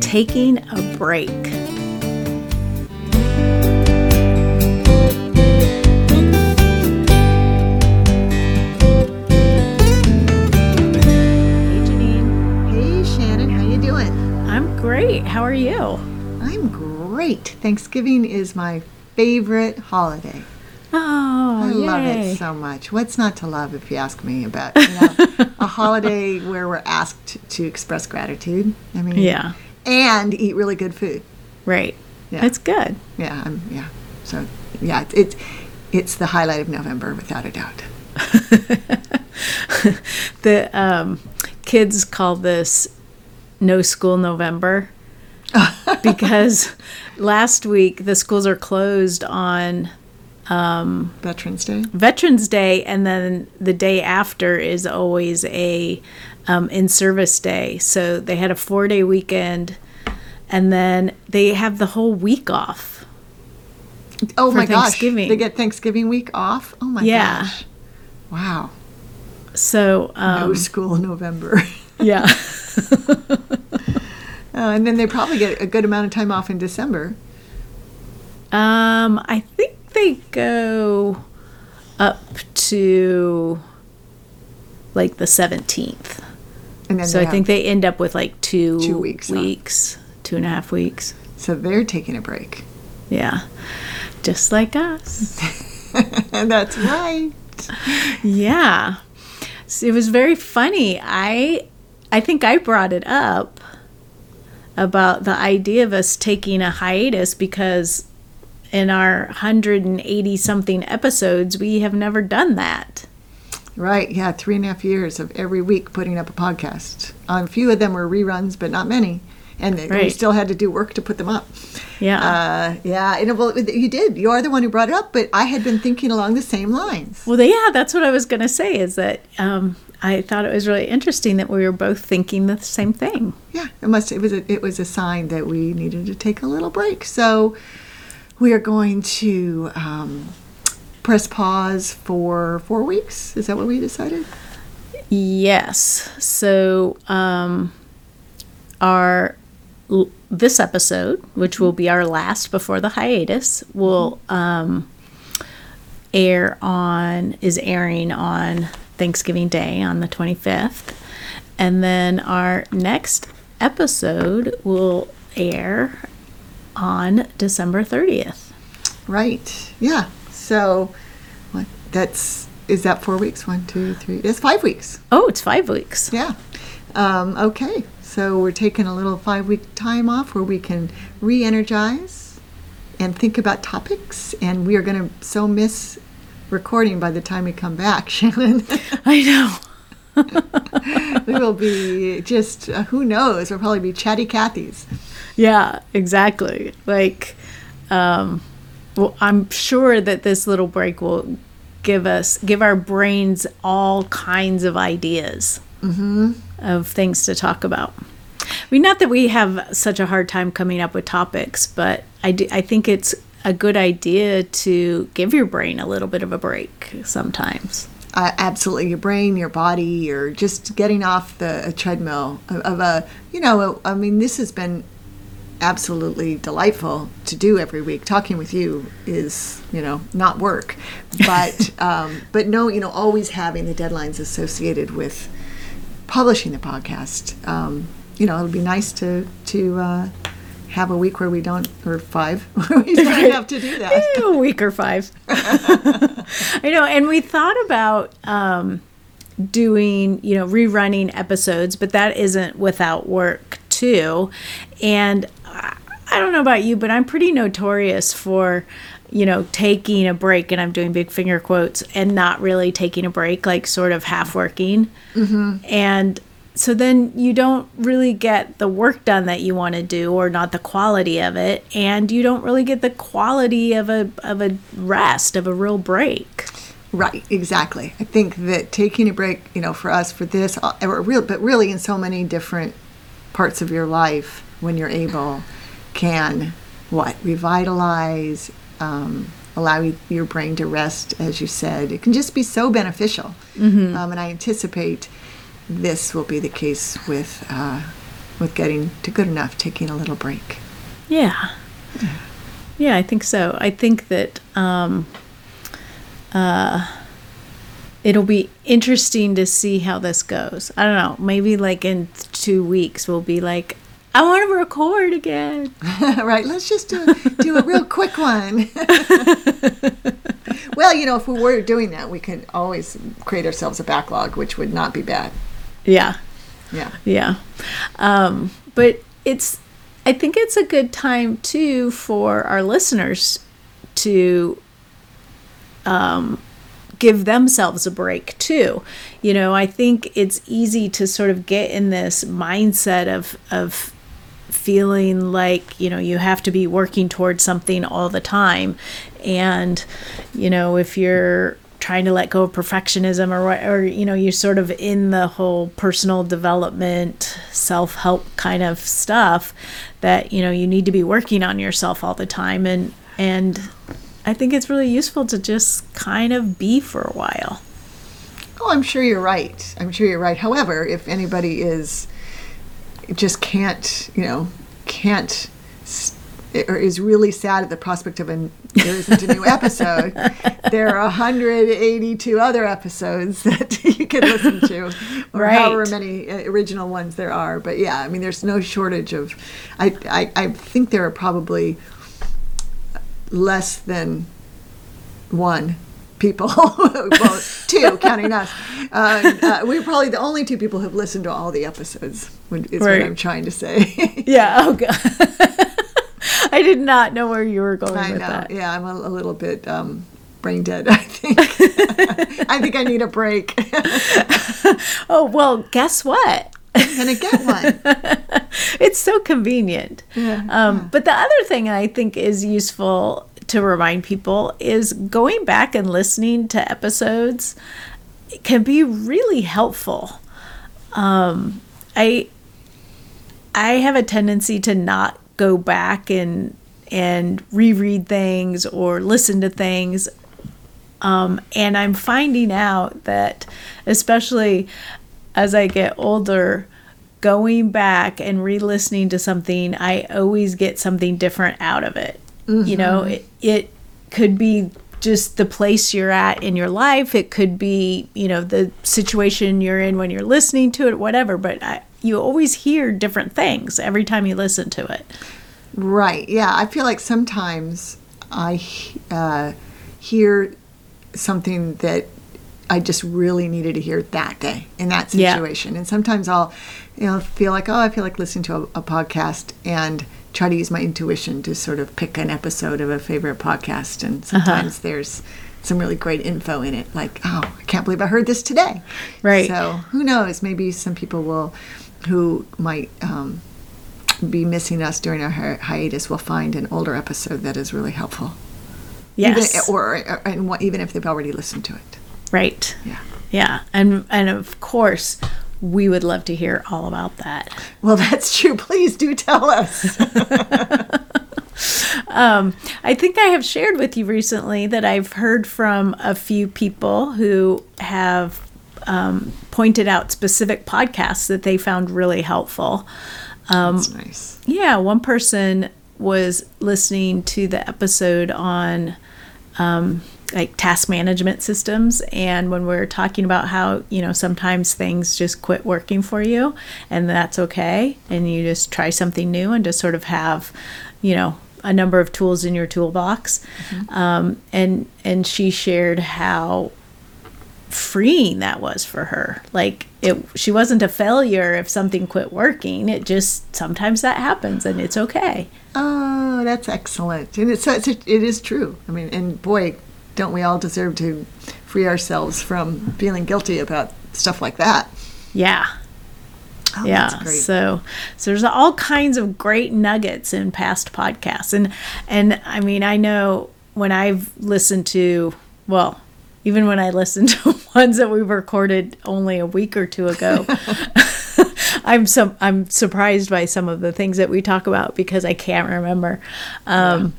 taking a break. Hey Janine, Hey Shannon, how you doing? I'm great. How are you? I'm great. Thanksgiving is my favorite holiday. Oh, I love it so much. What's not to love if you ask me about you know, a holiday where we're asked to express gratitude? I mean, Yeah, and eat really good food. right. Yeah. It's good. Yeah, I'm, yeah. So yeah, it's, it's it's the highlight of November without a doubt. The um, kids call this No School November because last week the schools are closed on Veterans Day. Veterans Day, and then the day after is always a um, in service day. So they had a four day weekend, and then they have the whole week off. Oh my gosh, they get Thanksgiving week off. Oh my Yeah. gosh, wow. So No um, school in November. yeah, Uh, and then they probably get a good amount of time off in December. um, I think they go up to like the seventeenth. And then So I think they end up with like two, Two weeks weeks, two and a half weeks. so they're taking a break. Yeah, just like us. that's right. Yeah. So it was very funny. I I think I brought it up about the idea of us taking a hiatus because in our 180 something episodes we have never done that. Right, yeah, three and a half years of every week putting up a podcast. Um, a few of them were reruns, but not many. And we still had to do work to put them up. Yeah. Uh, yeah, and well, you did. You are the one who brought it up, but I had been thinking along the same lines. well, yeah, that's what I was going to say is that um, I thought it was really interesting that we were both thinking the same thing. Yeah, it must. It was. A, it was a sign that we needed to take a little break. So we are going to um, press pause for four weeks. Is that what we decided? Yes. So, um, our this episode, which will be our last before the hiatus, will um, air on is airing on Thanksgiving Day on the twenty fifth, and then our next episode will air on December thirtieth. Right. Yeah. So what? That's is that four weeks? One, two, three. That's five weeks. Oh, it's five weeks. Yeah. Um, okay. So we're taking a little five week time off where we can re energize and think about topics. And we are going to so miss recording by the time we come back, Shannon. I know. we will be just, uh, who knows? We'll probably be chatty Cathy's. Yeah, exactly. Like, um, well, I'm sure that this little break will give us, give our brains all kinds of ideas of things to talk about. I mean, not that we have such a hard time coming up with topics, but I, do, I think it's a good idea to give your brain a little bit of a break sometimes. Uh, absolutely, your brain, your body, you're just getting off the a treadmill of, of a, you know, I mean, this has been absolutely delightful to do every week. Talking with you is, you know, not work, but um, but no, you know, always having the deadlines associated with publishing the podcast. Um, you know, it'll be nice to to uh, have a week where we don't, or five, where we don't have to do that. A week or five. I know, and we thought about um, doing, you know, rerunning episodes, but that isn't without work too. And I I don't know about you, but I'm pretty notorious for, you know, taking a break, and I'm doing big finger quotes, and not really taking a break, like sort of half working. And so then you don't really get the work done that you want to do or not the quality of it and you don't really get the quality of a of a rest of a real break Right, exactly. I think that taking a break, you know, for us, for this, uh, or real, but really in so many different parts of your life, when you're able, can what revitalize, um, allow your brain to rest, as you said. It can just be so beneficial, um, and I anticipate this will be the case with uh, with getting to good enough, taking a little break. yeah yeah i think so i think that um uh it'll be interesting to see how this goes i don't know maybe like in two weeks we'll be like i want to record again right, let's just do, do a real quick one. well, you know, if we were doing that, we could always create ourselves a backlog, which would not be bad. Yeah Yeah. Yeah. Um, but it's, I think it's a good time too for our listeners to um, give themselves a break too. You know, I think it's easy to sort of get in this mindset of, of, feeling like you know you have to be working towards something all the time and you know if you're trying to let go of perfectionism or or you know you're sort of in the whole personal development self-help kind of stuff that you know you need to be working on yourself all the time and and I think it's really useful to just kind of be for a while. Oh, I'm sure you're right. I'm sure you're right. However, if anybody is just can't, you know, can't s- or is really sad at the prospect of a there isn't a new episode, there are 182 other episodes that you can listen to, or Right. however many uh, original ones there are. But yeah, I mean, there's no shortage of. I I, I think there are probably less than one people well two counting us uh, uh, we're probably the only two people who've listened to all the episodes Is Right. what i'm trying to say Yeah. Oh god. I did not know where you were going i with know that. yeah i'm a, a little bit um, brain dead i think i think i need a break Oh well, guess what? i'm gonna get one it's so convenient. Yeah, Um, But the other thing I think is useful to remind people is going back and listening to episodes can be really helpful. Um, I I have a tendency to not go back and and reread things or listen to things. Um, and I'm finding out that, especially as I get older, going back and re listening to something, I always get something different out of it. You know, it, it could be just the place you're at in your life, it could be, you know, the situation you're in when you're listening to it, whatever, but I, you always hear different things every time you listen to it. Right. Yeah. I feel like sometimes I uh, hear something that I just really needed to hear that day in that Yeah. situation. And sometimes I'll, you know, feel like, oh, I feel like listening to a, a podcast and try to use my intuition to sort of pick an episode of a favorite podcast. And sometimes there's some really great info in it, like, oh, I can't believe I heard this today. Right. So who knows? Maybe some people will, who might um, be missing us during our hi- hiatus, will find an older episode that is really helpful. Yes. Even, or, or and what, even if they've already listened to it. right. Yeah. Yeah. And, and of course, we would love to hear all about that. Well, that's true. Please do tell us. Um, I think I have shared with you recently that I've heard from a few people who have um, pointed out specific podcasts that they found really helpful. that's nice. Yeah, one person was listening to the episode on um, like task management systems, and when we are talking about how you know sometimes things just quit working for you, and that's okay, and you just try something new and just sort of have, you know, a number of tools in your toolbox, um, and and she shared how freeing that was for her. Like it she wasn't a failure if something quit working. It just sometimes that happens and it's okay. Oh, that's excellent. And it's, it's it is true. I mean, and boy, don't we all deserve to free ourselves from feeling guilty about stuff like that? Yeah. Oh, yeah. that's great. So so there's all kinds of great nuggets in past podcasts. And and I mean, I know when I've listened to well, even when I listen to ones that we recorded only a week or two ago, I'm some I'm surprised by some of the things that we talk about because I can't remember. Um,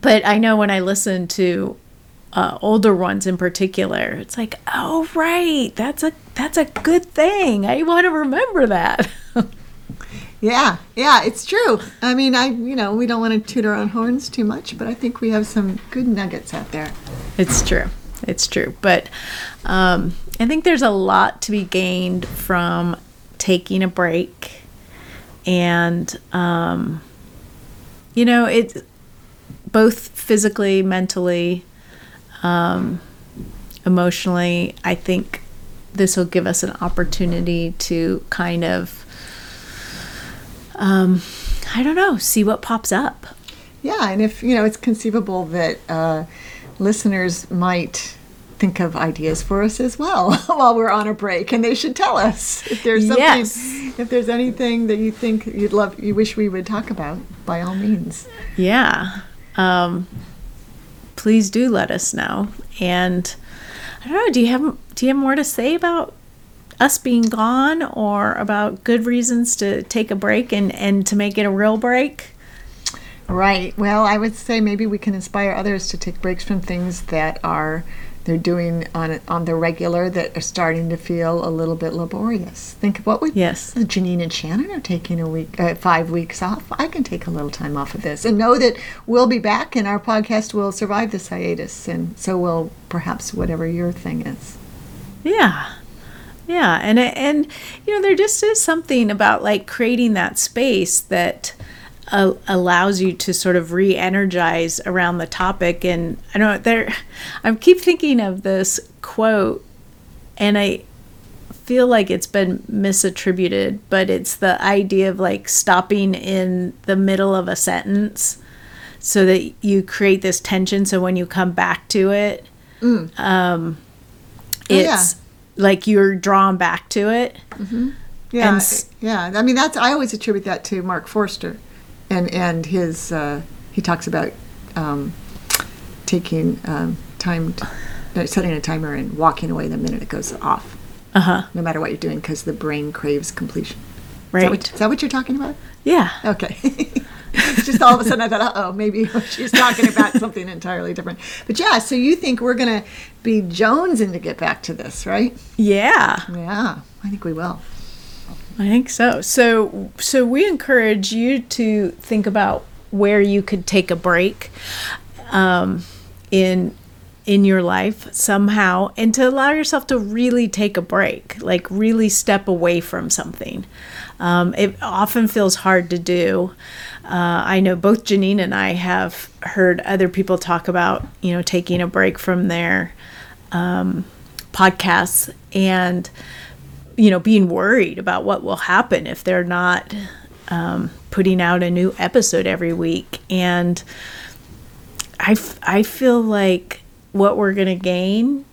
But I know when I listen to uh, older ones in particular, it's like, oh right, that's a that's a good thing. I want to remember that. Yeah, yeah, it's true. I mean, I you know we don't want to toot our own horns too much, but I think we have some good nuggets out there. It's true. It's true. But um, I think there's a lot to be gained from taking a break. And, um, you know, it both physically, mentally, um, emotionally, I think this will give us an opportunity to kind of, um, I don't know, see what pops up. Yeah, and if you know, it's conceivable that uh, listeners might think of ideas for us as well while we're on a break, and they should tell us if there's something, Yes. if there's anything that you think you'd love, you wish we would talk about. By all means. Yeah. Um, please do let us know. And I don't know, do you have do you have more to say about us being gone or about good reasons to take a break and, and to make it a real break? Right. Well, I would say maybe we can inspire others to take breaks from things that are they're doing on on the regular that are starting to feel a little bit laborious. Think of what we Yes. Janine and Shannon are taking a week, uh, five weeks off. I can take a little time off of this and know that we'll be back and our podcast will survive this hiatus, and so will perhaps whatever your thing is. Yeah. Yeah, and and you know there just is something about like creating that space that uh, allows you to sort of re-energize around the topic. And I don't know there I keep thinking of this quote and I feel like it's been misattributed, but it's the idea of like stopping in the middle of a sentence so that you create this tension. So when you come back to it um Oh, yeah. it's like you're drawn back to it. Yeah, And yeah. I mean, that's I always attribute that to Mark Forster, and and his uh, he talks about um, taking um, time, uh, setting a timer and walking away the minute it goes off, uh-huh no matter what you're doing, because the brain craves completion. Is right that, what, is that what you're talking about? yeah Okay. Just all of a sudden, I thought, uh oh, maybe she's talking about something entirely different. But yeah, so you think we're going to be jonesing to get back to this, right? yeah Yeah, I think we will. I think so. So so we encourage you to think about where you could take a break um, in in your life somehow and to allow yourself to really take a break, like really step away from something. Um, it often feels hard to do. Uh, I know both Janine and I have heard other people talk about, you know, taking a break from their um, podcasts and you know, being worried about what will happen if they're not um, putting out a new episode every week. And I, f- I feel like what we're going to gain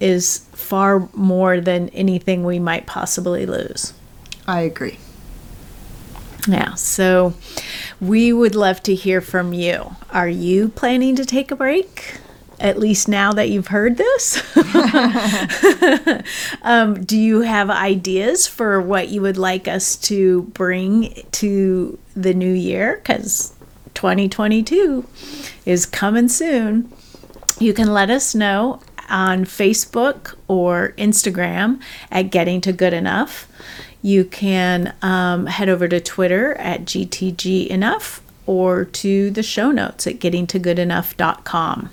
is far more than anything we might possibly lose. I agree. Yeah, so we would love to hear from you. Are you planning to take a break? At least now that you've heard this? um, do you have ideas for what you would like us to bring to the new year? Because 2022 is coming soon. You can let us know on Facebook or Instagram at Getting to Good Enough. You can um, head over to Twitter at GTG Enough or to the show notes at gettingtogoodenough.com.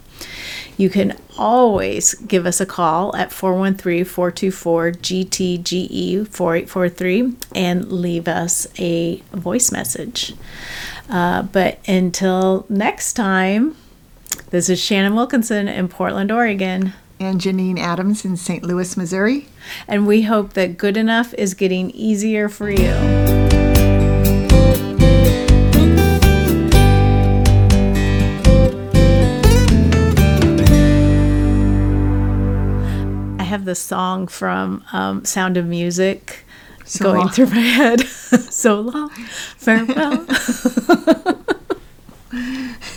You can always give us a call at 413 424 GTGE 4843 and leave us a voice message. Uh, but until next time, this is Shannon Wilkinson in Portland, Oregon. And Janine Adams in St. Louis, Missouri. And we hope that good enough is getting easier for you. the song from um, Sound of Music so going long. through my head. so long, farewell.